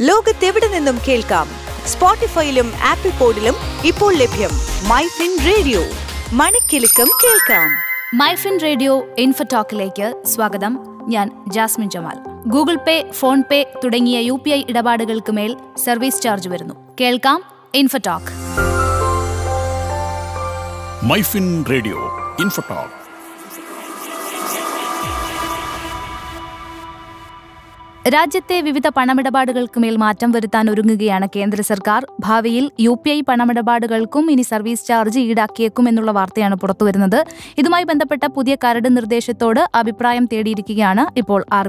ലോകത്തെവിടെ നിന്നും കേൾക്കാം? സ്പോട്ടിഫൈയിലും ആപ്പിൾ പോഡിലും ഇപ്പോൾ ലഭ്യം മൈ ഫിൻ റേഡിയോ മണിക്കെലക്കം കേൾക്കാം. മൈ ഫിൻ റേഡിയോ ഇൻഫോടോക്കിലേക്ക് സ്വാഗതം. ഞാൻ Jasmine Jamal. Google Pay PhonePe തുടങ്ങിയ യു പി ഐ ഇടപാടുകൾക്ക് മേൽ സർവീസ് ചാർജ് വരുന്നു. കേൾക്കാം ഇൻഫോടോക്ക് മൈഫിൻ റേഡിയോ ഇൻഫോടോക്ക് രാജ്യത്തെ വിവിധ പണമിടപാടുകൾക്ക് മേൽ മാറ്റം വരുത്താൻ ഒരുങ്ങുകയാണ് കേന്ദ്ര സർക്കാർ. ഭാവിയിൽ യു പി ഐ പണമിടപാടുകൾക്കും ഇനി സർവീസ് ചാർജ് ഈടാക്കിയേക്കും എന്നുള്ള വാർത്തയാണ് പുറത്തുവരുന്നത്. ഇതുമായി ബന്ധപ്പെട്ട പുതിയ കരട് നിർദ്ദേശത്തോട് അഭിപ്രായം തേടിയിരിക്കുകയാണ് ഇപ്പോൾ ആർ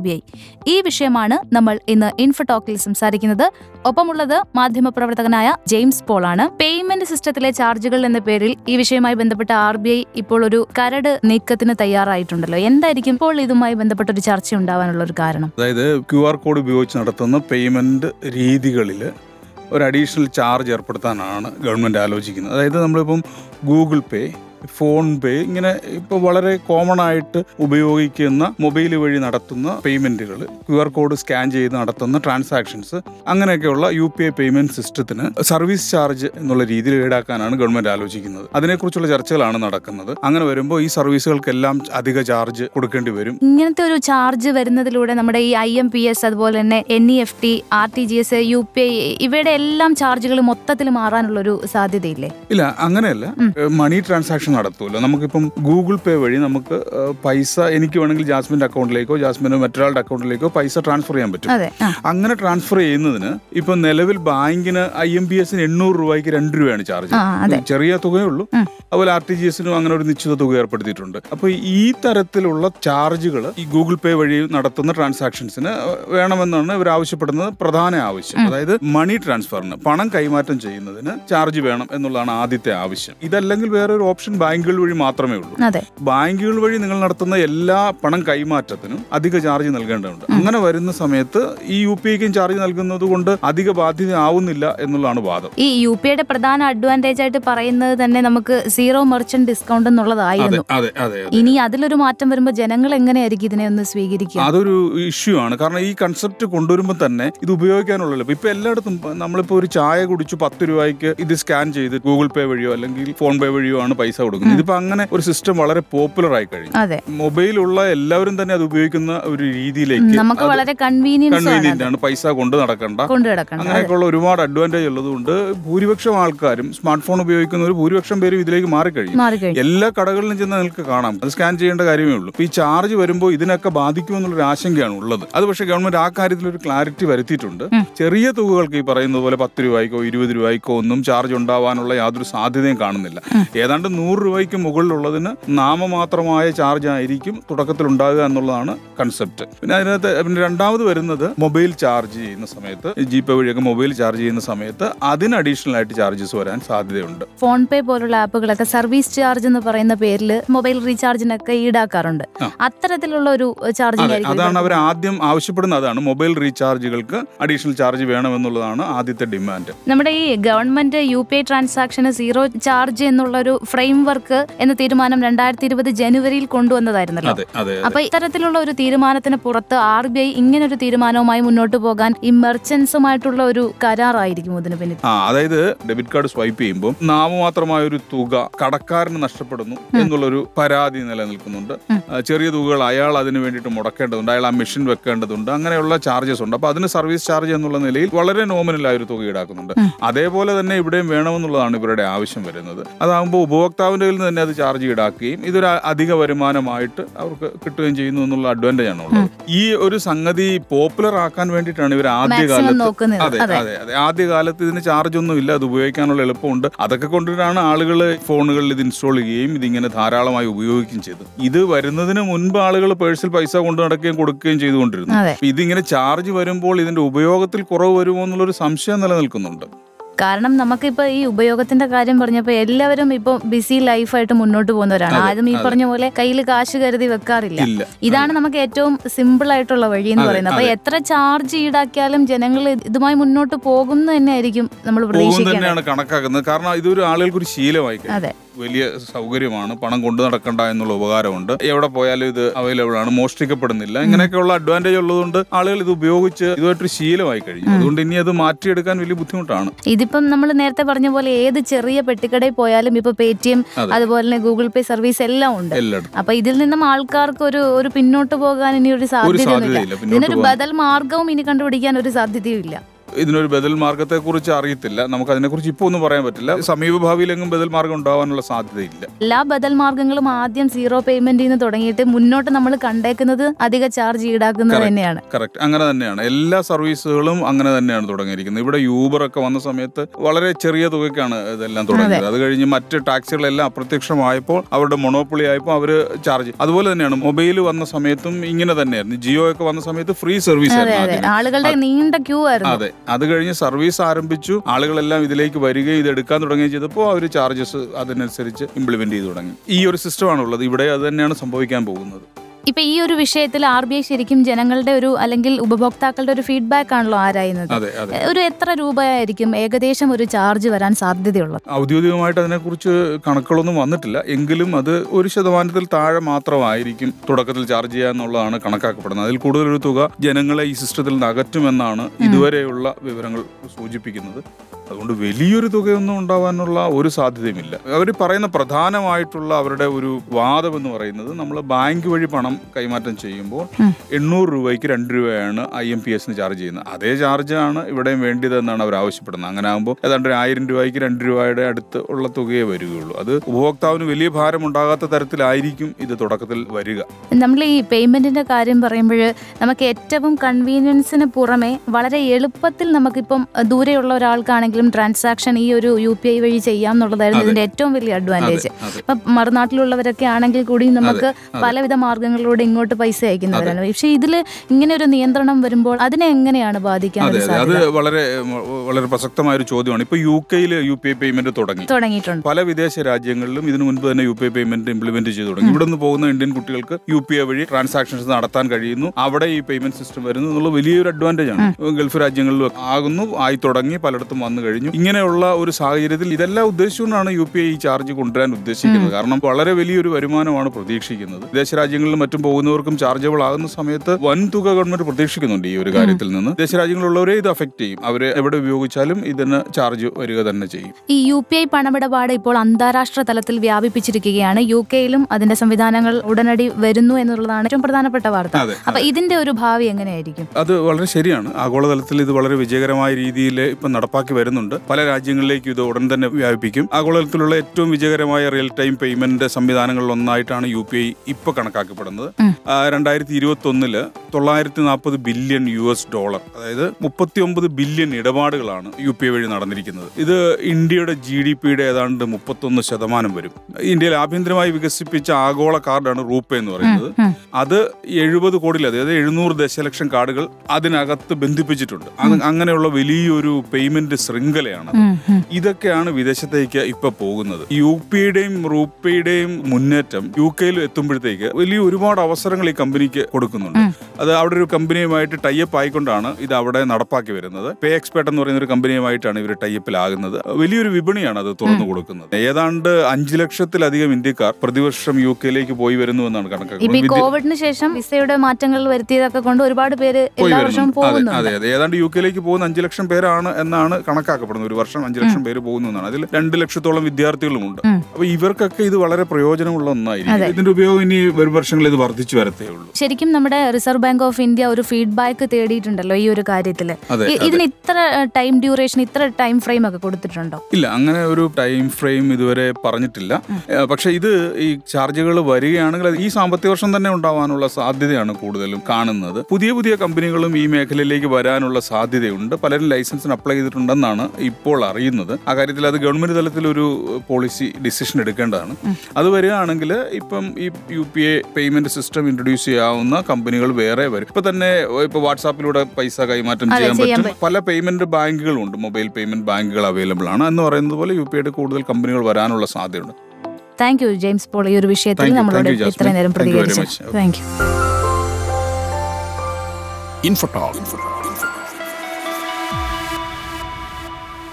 ഈ വിഷയമാണ് നമ്മൾ ഇന്ന് ഇൻഫോടോക്കിൽ സംസാരിക്കുന്നത്. ഒപ്പമുള്ളത് മാധ്യമപ്രവർത്തകനായ ജെയിംസ് പോൾ ആണ് പേയ്മെന്റ് സിസ്റ്റത്തിലെ ചാർജുകൾ എന്ന പേരിൽ ഈ വിഷയവുമായി ബന്ധപ്പെട്ട ആർ ഇപ്പോൾ ഒരു കരട് നീക്കത്തിന് തയ്യാറായിട്ടുണ്ടല്ലോ. എന്തായിരിക്കും ഇപ്പോൾ ഇതുമായി ബന്ധപ്പെട്ട ഒരു ചർച്ച ഉണ്ടാവാനുള്ള ഒരു കാരണം? അതായത് ക്യു ആർ കോഡ് ഉപയോഗിച്ച് നടത്തുന്ന പേയ്മെന്റ് രീതികളിൽ ഒരു അഡീഷണൽ ചാർജ് ഏർപ്പെടുത്താനാണ് ഗവൺമെന്റ് ആലോചിക്കുന്നത്. അതായത് നമ്മളിപ്പം ഗൂഗിൾ പേ ഫോൺ പേ ഇങ്ങനെ ഇപ്പോൾ വളരെ കോമൺ ആയിട്ട് ഉപയോഗിക്കുന്ന മൊബൈൽ വഴി നടത്തുന്ന പേയ്മെന്റുകൾ ക്യു ആർ കോഡ് സ്കാൻ ചെയ്ത് നടത്തുന്ന ട്രാൻസാക്ഷൻസ് അങ്ങനെയൊക്കെയുള്ള യു പി ഐ പേയ്മെന്റ് സിസ്റ്റത്തിന് സർവീസ് ചാർജ് എന്നുള്ള രീതിയിൽ ഈടാക്കാനാണ് ഗവൺമെന്റ് ആലോചിക്കുന്നത്. അതിനെക്കുറിച്ചുള്ള ചർച്ചകളാണ് നടക്കുന്നത്. അങ്ങനെ വരുമ്പോൾ ഈ സർവീസുകൾക്കെല്ലാം അധിക ചാർജ് കൊടുക്കേണ്ടി വരും. ഇങ്ങനത്തെ ഒരു ചാർജ് വരുന്നതിലൂടെ നമ്മുടെ ഈ ഐ എം പി എസ് അതുപോലെ തന്നെ N E F T R T G S U P I ഇവയുടെ എല്ലാം ചാർജുകൾ മൊത്തത്തിൽ മാറാനുള്ള ഒരു സാധ്യതയില്ലേ? ഇല്ല അങ്ങനെയല്ല. മണി ട്രാൻസാക്ഷൻ നടത്തുമല്ലോ നമുക്കിപ്പം ഗൂഗിൾ പേ വഴി നമുക്ക് പൈസ എനിക്ക് വേണമെങ്കിൽ ജാസ്മിന്റെ അക്കൗണ്ടിലേക്കോ ജാസ്മിന് മറ്റൊരാളുടെ അക്കൗണ്ടിലേക്കോ പൈസ ട്രാൻസ്ഫർ ചെയ്യാൻ പറ്റും. അങ്ങനെ ട്രാൻസ്ഫർ ചെയ്യുന്നതിന് ഇപ്പൊ നിലവിൽ ബാങ്കിന് ഐ എം പി എസിന് എണ്ണൂറ് രൂപയ്ക്ക് രണ്ട് രൂപയാണ് ചാർജ് ചെറിയ തുകയേ ഉള്ളൂ. അതുപോലെ ആർ ടി ജി എസിനും അങ്ങനെ ഒരു നിശ്ചിത തുക ഏർപ്പെടുത്തിയിട്ടുണ്ട്. അപ്പൊ ഈ തരത്തിലുള്ള ചാർജുകൾ ഈ ഗൂഗിൾ പേ വഴി നടത്തുന്ന ട്രാൻസാക്ഷൻസിന് വേണമെന്നാണ് ഇവർ ആവശ്യപ്പെടുന്നത് പ്രധാന ആവശ്യം. അതായത് മണി ട്രാൻസ്ഫറിന് പണം കൈമാറ്റം ചെയ്യുന്നതിന് ചാർജ് വേണം എന്നുള്ളതാണ് ആദ്യത്തെ ആവശ്യം. ഇതല്ലെങ്കിൽ വേറെ ഒരു ഓപ്ഷൻ ബാങ്കുകൾ വഴി മാത്രമേ ഉള്ളൂ. അതെ. ബാങ്കുകൾ വഴി നിങ്ങൾ നടത്തുന്ന എല്ലാ പണം കൈമാറ്റത്തിനും അധിക ചാർജ് നൽകേണ്ടതുണ്ട്. അങ്ങനെ വരുന്ന സമയത്ത് ഈ യു പി ഐക്കും ചാർജ് നൽകുന്നത് കൊണ്ട് അധിക ബാധ്യത ആവുന്നില്ല എന്നുള്ളതാണ് വാദം. ഈ യു പി ഐയുടെ പ്രധാന അഡ്വാന്റേജ് ആയിട്ട് പറയുന്നത് തന്നെ നമുക്ക് സീറോ മെർച്ചന്റ് ഡിസ്കൗണ്ട് എന്നുള്ളതായിരുന്നു. ഇനി അതിലൊരു മാറ്റം വരുമ്പോൾ ജനങ്ങൾ എങ്ങനെയായിരിക്കും ഇതിനെ ഒന്ന് സ്വീകരിക്കുക? അതൊരു ഇഷ്യൂ ആണ്. കാരണം ഈ കൺസെപ്റ്റ് കൊണ്ടുവരുമ്പോൾ തന്നെ ഇത് ഉപയോഗിക്കാനുള്ളല്ലോ ഇപ്പൊ എല്ലായിടത്തും നമ്മളിപ്പോ ഒരു ചായ കുടിച്ചു പത്ത് രൂപയ്ക്ക് ഇത് സ്കാൻ ചെയ്ത് ഗൂഗിൾ പേ വഴിയോ അല്ലെങ്കിൽ ഫോൺ പേ വഴിയോ ആണ് പൈസ കൊടുക്കുന്നത് ഇതിപ്പോ അങ്ങനെ ഒരു സിസ്റ്റം വളരെ പോപ്പുലർ ആയി കഴിഞ്ഞു. മൊബൈലുള്ള എല്ലാവരും തന്നെ അത് ഉപയോഗിക്കുന്ന ഒരു രീതിയിലേക്ക് നമുക്ക് വളരെ കൺവീനിയൻസ് ആണ് കൺവീനിയന്റ് ആണ്. പൈസ കൊണ്ട് നടക്കണ്ട. അങ്ങനെയൊക്കെയുള്ള ഒരുപാട് അഡ്വാന്റേജ് ഉള്ളതുകൊണ്ട് ഭൂരിപക്ഷം ആൾക്കാരും സ്മാർട്ട് ഫോൺ ഉപയോഗിക്കുന്ന ഒരു ഭൂരിപക്ഷം പേരും ഇതിലേക്ക് മാറി മാറിക്കഴിഞ്ഞു. എല്ലാ കടകളിലും ചെന്ന് നിങ്ങൾക്ക് കാണാം. അത് സ്കാൻ ചെയ്യേണ്ട കാര്യമേ ഉള്ളൂ. ഈ ചാർജ് വരുമ്പോൾ ഇതിനൊക്കെ ബാധിക്കുമെന്നുള്ളൊരു ആശങ്കയാണ് ഉള്ളത്. അത് പക്ഷേ ഗവൺമെന്റ് ആ കാര്യത്തിൽ ഒരു ക്ലാരിറ്റി വരുത്തിയിട്ടുണ്ട് ചെറിയ തുകകൾക്ക് ഈ പറയുന്നത് പോലെ പത്ത് രൂപയ്ക്കോ ഇരുപത് രൂപയ്ക്കോ ഒന്നും ചാർജ് ഉണ്ടാവാനുള്ള യാതൊരു സാധ്യതയും കാണുന്നില്ല. ഏതാണ്ട് നൂറ് രൂപയ്ക്ക് മുകളിലുള്ളതിന് നാമമാത്രമായ ചാർജ് ആയിരിക്കും തുടക്കത്തിൽ ഉണ്ടാകുക എന്നുള്ളതാണ് കൺസെപ്റ്റ് പിന്നെ അതിനകത്ത് പിന്നെ രണ്ടാമത് വരുന്നത് മൊബൈൽ ചാർജ് ചെയ്യുന്ന സമയത്ത് ജി പേ വഴിയൊക്കെ മൊബൈൽ ചാർജ് ചെയ്യുന്ന സമയത്ത് അതിന് അഡീഷണൽ ആയിട്ട് ചാർജസ് വരാൻ സാധ്യതയുണ്ട്. ഫോൺ പേ പോലുള്ള ആപ്പുകളൊക്കെ സർവീസ് ചാർജ് എന്ന് പറയുന്ന പേരിൽ മൊബൈൽ റീചാർജിനൊക്കെ ഈടാക്കാറുണ്ട്. അത്തരത്തിലുള്ള ഒരു ചാർജ് അതെ അതാണ് അവർ ആദ്യം ആവശ്യപ്പെടുന്ന അതാണ് മൊബൈൽ റീചാർജുകൾക്ക് അഡീഷണൽ ചാർജ് വേണമെന്നുള്ളതാണ് ആദ്യത്തെ ഡിമാൻഡ് നമ്മുടെ ഈ ഗവൺമെന്റ് യു പി ഐ ട്രാൻസാക്ഷന് സീറോ ചാർജ് എന്നുള്ള ഒരു ഫ്രെയിം വർക്ക് എന്ന തീരുമാനം രണ്ടായിരത്തി ഇരുപത് ജനുവരിയിൽ കൊണ്ടുവന്നതായിരുന്നല്ലോ. അപ്പൊ ഇത്തരത്തിലുള്ള ഒരു തീരുമാനത്തിന് പുറത്ത് ആർ ബി ഐ ഇങ്ങനെ ഒരു തീരുമാനവുമായി മുന്നോട്ട് പോകാൻ ഈ മെർച്ചൻസുമായിട്ടുള്ള ഒരു കരാറായിരിക്കും ഇതിന് പിന്നിൽ. അതായത് ഡെബിറ്റ് കാർഡ് സ്വൈപ്പ് ചെയ്യുമ്പോൾ നാമമാത്രമായ ഒരു തുക കടക്കാരന് നഷ്ടപ്പെടുന്നു എന്നുള്ളൊരു പരാതി നിലനിൽക്കുന്നുണ്ട്. ചെറിയ തുകകൾ അയാൾ അതിന് വേണ്ടിയിട്ട് മുടക്കേണ്ടതുണ്ട് അയാൾ ആ മെഷീൻ വെക്കേണ്ടതുണ്ട് അങ്ങനെയുള്ള ചാർജസ് ഉണ്ട്. അപ്പൊ അതിന് സർവീസ് ചാർജ് എന്നുള്ള നിലയിൽ വളരെ നോമിനലായ ഒരു തുക ഈടാക്കുന്നുണ്ട്. അതേപോലെ തന്നെ ഇവിടെയും വേണമെന്നുള്ളതാണ് ഇവരുടെ ആവശ്യം വരുന്നത്. അതാകുമ്പോൾ ഉപഭോക്താവിന്റെ കയ്യിൽ നിന്ന് തന്നെ അത് ചാർജ് ഈടാക്കുകയും ഇതൊരു അധിക വരുമാനമായിട്ട് അവർക്ക് കിട്ടുകയും ചെയ്യുന്നു എന്നുള്ള അഡ്വാന്റേജ് ആണ് ഉള്ളത്. ഈ ഒരു സംഗതി പോപ്പുലർ ആക്കാൻ വേണ്ടിയിട്ടാണ് ഇവർ ആദ്യകാലത്ത് അതെ അതെ. അതെ ആദ്യകാലത്ത് ഇതിന് ചാർജ് ഒന്നും ഇല്ല. അത് ഉപയോഗിക്കാനുള്ള എളുപ്പമുണ്ട്. അതൊക്കെ കൊണ്ടിട്ടാണ് ആളുകൾ ഫോണുകളിൽ ഇത് ഇൻസ്റ്റാൾ ചെയ്യുകയും ഇതിങ്ങനെ ധാരാളമായി ഉപയോഗിക്കുകയും ചെയ്തു ഇത് വരുന്നതിന് മുൻപ് ആളുകൾ പേഴ്സിൽ പൈസ കൊണ്ടു നടക്കുകയും കൊടുക്കുകയും ചെയ്തുകൊണ്ടിരുന്നു. ഇതിങ്ങനെ ചാർജ് വരുമ്പോൾ ഇതിന്റെ ഉപയോഗത്തിൽ കുറവ് വരുമോ എന്നുള്ളൊരു സംശയം നിലനിൽക്കുന്നുണ്ട്. കാരണം നമുക്കിപ്പോൾ ഈ ഉപയോഗത്തിന്റെ കാര്യം പറഞ്ഞപ്പോൾ എല്ലാവരും ഇപ്പോൾ ബിസി ലൈഫായിട്ട് മുന്നോട്ട് പോകുന്നവരാണ്. ആരും ഈ പറഞ്ഞ പോലെ കയ്യിൽ കാശ് കരുതി വെക്കാറില്ല. ഇതാണ് നമുക്ക് ഏറ്റവും സിമ്പിൾ ആയിട്ടുള്ള വഴി എന്ന് പറയുന്നത്. അപ്പൊ എത്ര ചാർജ് ഈടാക്കിയാലും ജനങ്ങൾ ഇതുമായി മുന്നോട്ട് പോകുന്നു തന്നെയായിരിക്കും നമ്മൾ പ്രതീക്ഷിക്കുന്നത് കാരണം ഇതൊരു ആളുകൾക്ക് ഒരു ശീലമായി അതെ. വലിയ സൗകര്യമാണ് പണം കൊണ്ടു നടക്കണ്ട എന്നുള്ള ഉപകാരമുണ്ട്. എവിടെ പോയാലും ഇത് അവൈലബിൾ ആണ് മോഷ്ടിക്കപ്പെടുന്നില്ല. ഇങ്ങനെയൊക്കെയുള്ള അഡ്വാന്റേജ് ഉള്ളതുകൊണ്ട് ആളുകൾ ഇത് ഉപയോഗിച്ച് ഇതുമായിട്ടൊരു ശീലമായി കഴിഞ്ഞു. അതുകൊണ്ട് ഇനി അത് മാറ്റിയെടുക്കാൻ വലിയ ബുദ്ധിമുട്ടാണ്. ഇതിപ്പം നമ്മൾ നേരത്തെ പറഞ്ഞ പോലെ ഏത് ചെറിയ പെട്ടിക്കടയിൽ പോയാലും ഇപ്പൊ പേടിഎം ടി എം അതുപോലെ തന്നെ ഗൂഗിൾ പേ സർവീസ് എല്ലാം ഉണ്ട്. അപ്പൊ ഇതിൽ നിന്നും ആൾക്കാർക്ക് ഒരു ഒരു പിന്നോട്ട് പോകാൻ ഇനി ഒരു സാധ്യതയൊന്നുമില്ല. പിന്നോട്ട് ഇതിനൊരു ബദൽ മാർഗവും ഇനി കണ്ടുപിടിക്കാൻ ഒരു സാധ്യതയും ഇല്ല ഇതിനൊരു ബദൽ മാർഗത്തെക്കുറിച്ച് അറിയത്തില്ല. നമുക്ക് അതിനെക്കുറിച്ച് ഇപ്പോൾ ഒന്നും പറയാൻ പറ്റില്ല. സമീപ ഭാവിയിലെങ്ങും ബദൽ മാർഗം ഉണ്ടാവാനുള്ള സാധ്യതയില്ല. എല്ലാ ബദൽ മാർഗങ്ങളും ആദ്യം സീറോ പേയ്മെന്റിൽ നിന്ന് തുടങ്ങിയിട്ട് മുന്നോട്ട് നമ്മൾ കണ്ടേക്കുന്നത് അധിക ചാർജ് ഈടാക്കുന്നത് Correct. തന്നെയാണ്. കറക്റ്റ് അങ്ങനെ തന്നെയാണ്. എല്ലാ സർവീസുകളും അങ്ങനെ തന്നെയാണ് തുടങ്ങിയിരിക്കുന്നത്. ഇവിടെ യൂബർ ഒക്കെ വന്ന സമയത്ത് വളരെ ചെറിയ തുകയ്ക്കാണ് ഇതെല്ലാം തുടങ്ങിയത്. അത് കഴിഞ്ഞ് മറ്റ് ടാക്സികളെല്ലാം അപ്രത്യക്ഷമായപ്പോൾ അവരുടെ മൊണോപ്പൊളി ആയപ്പോൾ അവർ ചാർജ്. അതുപോലെ തന്നെയാണ് മൊബൈൽ വന്ന സമയത്തും ഇങ്ങനെ തന്നെയായിരുന്നു. ജിയോ ഒക്കെ വന്ന സമയത്ത് ഫ്രീ സർവീസ്. ആളുകളുടെ നീണ്ട ക്യൂ ആയിരുന്നു. അതെ. അത് കഴിഞ്ഞ് സർവീസ് ആരംഭിച്ചു. ആളുകളെല്ലാം ഇതിലേക്ക് വരികയും ഇത് എടുക്കാൻ തുടങ്ങുകയും ചെയ്തപ്പോൾ അവർ ചാർജസ് അതിനനുസരിച്ച് ഇംപ്ലിമെന്റ് ചെയ്തു തുടങ്ങി. ഈ ഒരു സിസ്റ്റമാണ് ഉള്ളത് ഇവിടെ അത് തന്നെയാണ് സംഭവിക്കാൻ പോകുന്നത്. ഇപ്പൊ ഈ ഒരു വിഷയത്തിൽ ആർ ബി ഐ ശരിക്കും ജനങ്ങളുടെ ഒരു അല്ലെങ്കിൽ ഉപഭോക്താക്കളുടെ ഒരു ഫീഡ്ബാക്ക് ആണല്ലോ ആരായുന്നത്. ഒരു എത്ര രൂപയായിരിക്കും ഏകദേശം ഒരു ചാർജ് വരാൻ സാധ്യതയുള്ളത്? ഔദ്യോഗികമായിട്ട് അതിനെക്കുറിച്ച് കണക്കുകളൊന്നും വന്നിട്ടില്ല. എങ്കിലും അത് ഒരു ശതമാനത്തിൽ താഴെ മാത്രമായിരിക്കും തുടക്കത്തിൽ ചാർജ് ചെയ്യുക എന്നുള്ളതാണ് കണക്കാക്കപ്പെടുന്നത്. അതിൽ കൂടുതലൊരു തുക ജനങ്ങളെ ഈ സിസ്റ്റത്തിൽ നിന്ന് അകറ്റുമെന്നാണ് ഇതുവരെയുള്ള വിവരങ്ങൾ സൂചിപ്പിക്കുന്നത്. അതുകൊണ്ട് വലിയൊരു തുകയൊന്നും ഉണ്ടാവാനുള്ള ഒരു സാധ്യതയുമില്ല. അവർ പറയുന്ന പ്രധാനമായിട്ടുള്ള അവരുടെ ഒരു വാദം എന്ന് പറയുന്നത് നമ്മൾ ബാങ്ക് വഴി പണം കൈമാറ്റം ചെയ്യുമ്പോൾ എണ്ണൂറ് രൂപയ്ക്ക് രണ്ട് രൂപയാണ് ഐ എം പി എസിന് ചാർജ് ചെയ്യുന്നത്. അതേ ചാർജാണ് ഇവിടെയും വേണ്ടിയതെന്നാണ് അവർ ആവശ്യപ്പെടുന്നത്. അങ്ങനെ ആകുമ്പോൾ ഏതാണ്ട് ഒരു ആയിരം രൂപയ്ക്ക് രണ്ട് രൂപയുടെ അടുത്ത് ഉള്ള തുകയെ വരികയുള്ളൂ. അത് ഉപഭോക്താവിന് വലിയ ഭാരം ഉണ്ടാകാത്ത തരത്തിലായിരിക്കും ഇത് തുടക്കത്തിൽ വരിക. നമ്മൾ ഈ പേയ്മെന്റിന്റെ കാര്യം പറയുമ്പോൾ നമുക്ക് ഏറ്റവും കൺവീനിയൻസിന് പുറമെ വളരെ എളുപ്പത്തിൽ നമുക്കിപ്പം ദൂരെയുള്ള ദൂരെയുള്ള ഒരാൾക്കാണെങ്കിലും ട്രാൻസാക്ഷൻ ഈ ഒരു യു പി ഐ വഴി ചെയ്യാം എന്നുള്ളതായിരുന്നു ഇതിന്റെ ഏറ്റവും വലിയ അഡ്വാന്റേജ് അതെ. ഇപ്പം മറുനാട്ടിലുള്ളവരൊക്കെ ആണെങ്കിൽ കൂടി നമുക്ക് പലവിധ മാർഗങ്ങളിലൂടെ ഇങ്ങോട്ട് പൈസ അയക്കുന്നവരാണ്. പക്ഷെ ഇതിൽ ഇങ്ങനെ ഒരു നിയന്ത്രണം വരുമ്പോൾ അതിനെ എങ്ങനെയാണ് ബാധിക്കാൻ അതെ വളരെ വളരെ പ്രസക്തമായ ഒരു ചോദ്യമാണ്. ഇപ്പൊ യു കെയിൽ യു പി ഐ പേയ്മെന്റ് തുടങ്ങി. തുടങ്ങിയിട്ടുണ്ട്. പല വിദേശ രാജ്യങ്ങളിലും ഇതിനു മുൻപ് തന്നെ U P I payment implement ചെയ്തു തുടങ്ങി. ഇവിടെ നിന്ന് പോകുന്ന ഇന്ത്യൻ കുട്ടികൾക്ക് യു പി ഐ വഴി ട്രാൻസാക്ഷൻസ് നടത്താൻ കഴിയുന്നു. അവിടെ ഈ പേയ്മെന്റ് സിസ്റ്റം വരുന്നു എന്നുള്ള വലിയൊരു അഡ്വാന്റേജ് ആണ്. ഗൾഫ് രാജ്യങ്ങളിലും ആകുന്നു ആയി തുടങ്ങി പലയിടത്തും വന്നു കഴിഞ്ഞു. ഇങ്ങനെയുള്ള ഒരു സാഹചര്യത്തിൽ ഇതെല്ലാം ഉദ്ദേശിച്ചുകൊണ്ടാണ് യു പി ഐ ചാർജ് കൊണ്ടുവരാൻ ഉദ്ദേശിക്കുന്നത്. കാരണം വളരെ വലിയൊരു വരുമാനമാണ് പ്രതീക്ഷിക്കുന്നത്. വിദേശ രാജ്യങ്ങളിലും മറ്റും പോകുന്നവർക്കും ചാർജബിൾ ആകുന്ന സമയത്ത് വൻ തുക ഗവൺമെന്റ് പ്രതീക്ഷിക്കുന്നുണ്ട് ഈ ഒരു കാര്യത്തിൽ നിന്ന്. വിദേശ രാജ്യങ്ങളിലുള്ളവരെ ഇത് അഫക്ട് ചെയ്യും. അവരെ എവിടെ ഉപയോഗിച്ചാലും ഇതിന് ചാർജ് വരിക തന്നെ ചെയ്യും. ഈ യു പി ഐ പണമിടപാട് ഇപ്പോൾ അന്താരാഷ്ട്ര തലത്തിൽ വ്യാപിപ്പിച്ചിരിക്കുകയാണ്. യു കെയിലും അതിന്റെ സംവിധാനങ്ങൾ ഉടനടി വരുന്നു എന്നുള്ളതാണ് ഏറ്റവും പ്രധാനപ്പെട്ട വാർത്ത. അപ്പൊ ഇതിന്റെ ഒരു ഭാവി എങ്ങനെയായിരിക്കും? അത് വളരെ ശരിയാണ്. ആഗോളതലത്തിൽ ഇത് വളരെ വിജയകരമായ രീതിയിൽ ഇപ്പം നടപ്പാക്കി വരുന്നുണ്ട്. പല രാജ്യങ്ങളിലേക്കും ഇത് ഉടൻ തന്നെ വ്യാപിപ്പിക്കും. ആഗോളതലത്തിലുള്ള ഏറ്റവും വിജയകരമായ റിയൽ ടൈം പേയ്മെന്റ് സംവിധാനങ്ങളിൽ ഒന്നായിട്ടാണ് യു പി ഐ ഇപ്പൊ കണക്കാക്കപ്പെടുന്നത്. രണ്ടായിരത്തി ഇരുപത്തി ഒന്നിൽ തൊള്ളായിരത്തി നാൽപ്പത് ബില്യൺ യു എസ് ഡോളർ അതായത് മുപ്പത്തി ഒമ്പത് ബില്യൺ ഇടപാടുകളാണ് യു പി ഐ വഴി നടന്നിരിക്കുന്നത്. ഇത് ഇന്ത്യയുടെ ജി ഡി പിയുടെ ഏതാണ്ട് മുപ്പത്തൊന്ന് ശതമാനം വരും. ഇന്ത്യയിൽ ആഭ്യന്തരമായി വികസിപ്പിച്ച ആഗോള കാർഡാണ് റൂപേ എന്ന് പറയുന്നത്. അത് എഴുപത് കോടിയിൽ അതായത് എഴുന്നൂറ് ദശലക്ഷം കാർഡുകൾ അതിനകത്ത് ബന്ധിപ്പിച്ചിട്ടുണ്ട്. അങ്ങനെയുള്ള വലിയൊരു പേയ്മെന്റ് ശൃംഖലയാണ്. ഇതൊക്കെയാണ് വിദേശത്തേക്ക് ഇപ്പൊ പോകുന്നത്. യു പിയുടെയും റൂപ്പയുടെയും മുന്നേറ്റം യു കെയിൽ എത്തുമ്പോഴത്തേക്ക് വലിയ ഒരുപാട് അവസരങ്ങൾ ഈ കമ്പനിക്ക് കൊടുക്കുന്നുണ്ട്. അത് അവിടെ ഒരു കമ്പനിയുമായിട്ട് ടൈപ്പ് ആയിക്കൊണ്ടാണ് ഇത് അവിടെ നടപ്പാക്കി വരുന്നത്. പേ എക്സ്പേർട്ട് എന്ന് പറയുന്ന ഒരു കമ്പനിയുമായിട്ടാണ് ഇവർ ടൈപ്പിലാകുന്നത് വലിയൊരു വിപണിയാണ് അത് തുറന്നു കൊടുക്കുന്നത്. ഏതാണ്ട് അഞ്ചു ലക്ഷത്തിലധികം ഇന്ത്യക്കാർ പ്രതിവർഷം യു കെയിലേക്ക് പോയി വരുന്നു എന്നാണ് കണക്കാക്കുന്നത് കോവിഡിന് ശേഷം വിസയുടെ മാറ്റങ്ങൾ വരുത്തിയതൊക്കെ കൊണ്ട് ഒരുപാട് പേര് എല്ലാ വർഷവും പോകുന്നു അതെ അതെ ഏതാണ്ട് യു കെയിലേക്ക് പോകുന്ന അഞ്ചു ലക്ഷം പേരാണ് എന്നാണ് കണക്കാക്കപ്പെടുന്നത് ഒരു വർഷം അഞ്ചു ലക്ഷം പേര് പോകുന്നു എന്നാണ്. അതിൽ രണ്ട് ലക്ഷത്തോളം വിദ്യാർത്ഥികളുമുണ്ട്. ഉണ്ട് അപ്പൊ ഇവർക്കൊക്കെ ഇത് വളരെ പ്രയോജനമുള്ള ഒന്നായിരിക്കും. ഇതിന്റെ ഉപയോഗം ഇനി വരും വർഷങ്ങളിൽ ഇത് വർദ്ധിച്ചു വരത്തേ ഉള്ളൂ. ശരിക്കും നമ്മുടെ റിസർവ് ബാങ്ക് ഓഫ് ഇന്ത്യ ഒരു ഫീഡ്ബാക്ക് തേടിയിട്ടുണ്ടല്ലോ ഈ ഒരു കാര്യത്തിൽ ഇതിന് ഇത്ര ടൈം ഡ്യൂറേഷൻ ഇത്ര ടൈം ഫ്രെയിം ഒക്കെ കൊടുത്തിട്ടുണ്ടോ? ഇല്ല അങ്ങനെ ഒരു ടൈം ഫ്രെയിം ഇതുവരെ പറഞ്ഞിട്ടില്ല. പക്ഷെ ഇത് ഈ ചാർജുകൾ വരികയാണെങ്കിൽ ഈ സാമ്പത്തിക വർഷം തന്നെ ഉണ്ടാവാനുള്ള സാധ്യതയാണ് കൂടുതലും കാണുന്നത്. പുതിയ പുതിയ കമ്പനികളും ഈ മേഖലയിലേക്ക് വരാനുള്ള സാധ്യതയുണ്ട്. പലരും ലൈസൻസിന് അപ്ലൈ ചെയ്തിട്ടുണ്ടെന്നാണ് ഇപ്പോൾ അറിയുന്നത്. ആ കാര്യത്തിൽ അത് ഗവൺമെന്റ് തലത്തിൽ ഒരു പോളിസി ഡിസിഷൻ എടുക്കേണ്ടതാണ്. അത് വരികയാണെങ്കിൽ ഇപ്പം ഈ U P I payment system introduce ചെയ്യാവുന്ന കമ്പനികൾ വേറെ വരും. ഇപ്പൊ തന്നെ ഇപ്പൊ വാട്സാപ്പിലൂടെ പൈസ കൈമാറ്റം ചെയ്യാൻ പറ്റും. പല പേയ്മെന്റ് ബാങ്കുകളും ഉണ്ട് മൊബൈൽ പേയ്മെന്റ് ബാങ്കുകൾ അവൈലബിൾ ആണ്. എന്ന് പറയുന്നത് പോലെ യു പി ഐയുടെ കൂടുതൽ കമ്പനികൾ വരാനുള്ള സാധ്യതയുണ്ട്. താങ്ക് യു ജെയിംസ് പോൾ ഈ ഒരു വിഷയത്തിൽ Thank you, നമ്മളോട് ഇത്രയും നേരം Thank you very പ്രതികരിച്ചു താങ്ക് യു ഇൻഫോടോൾ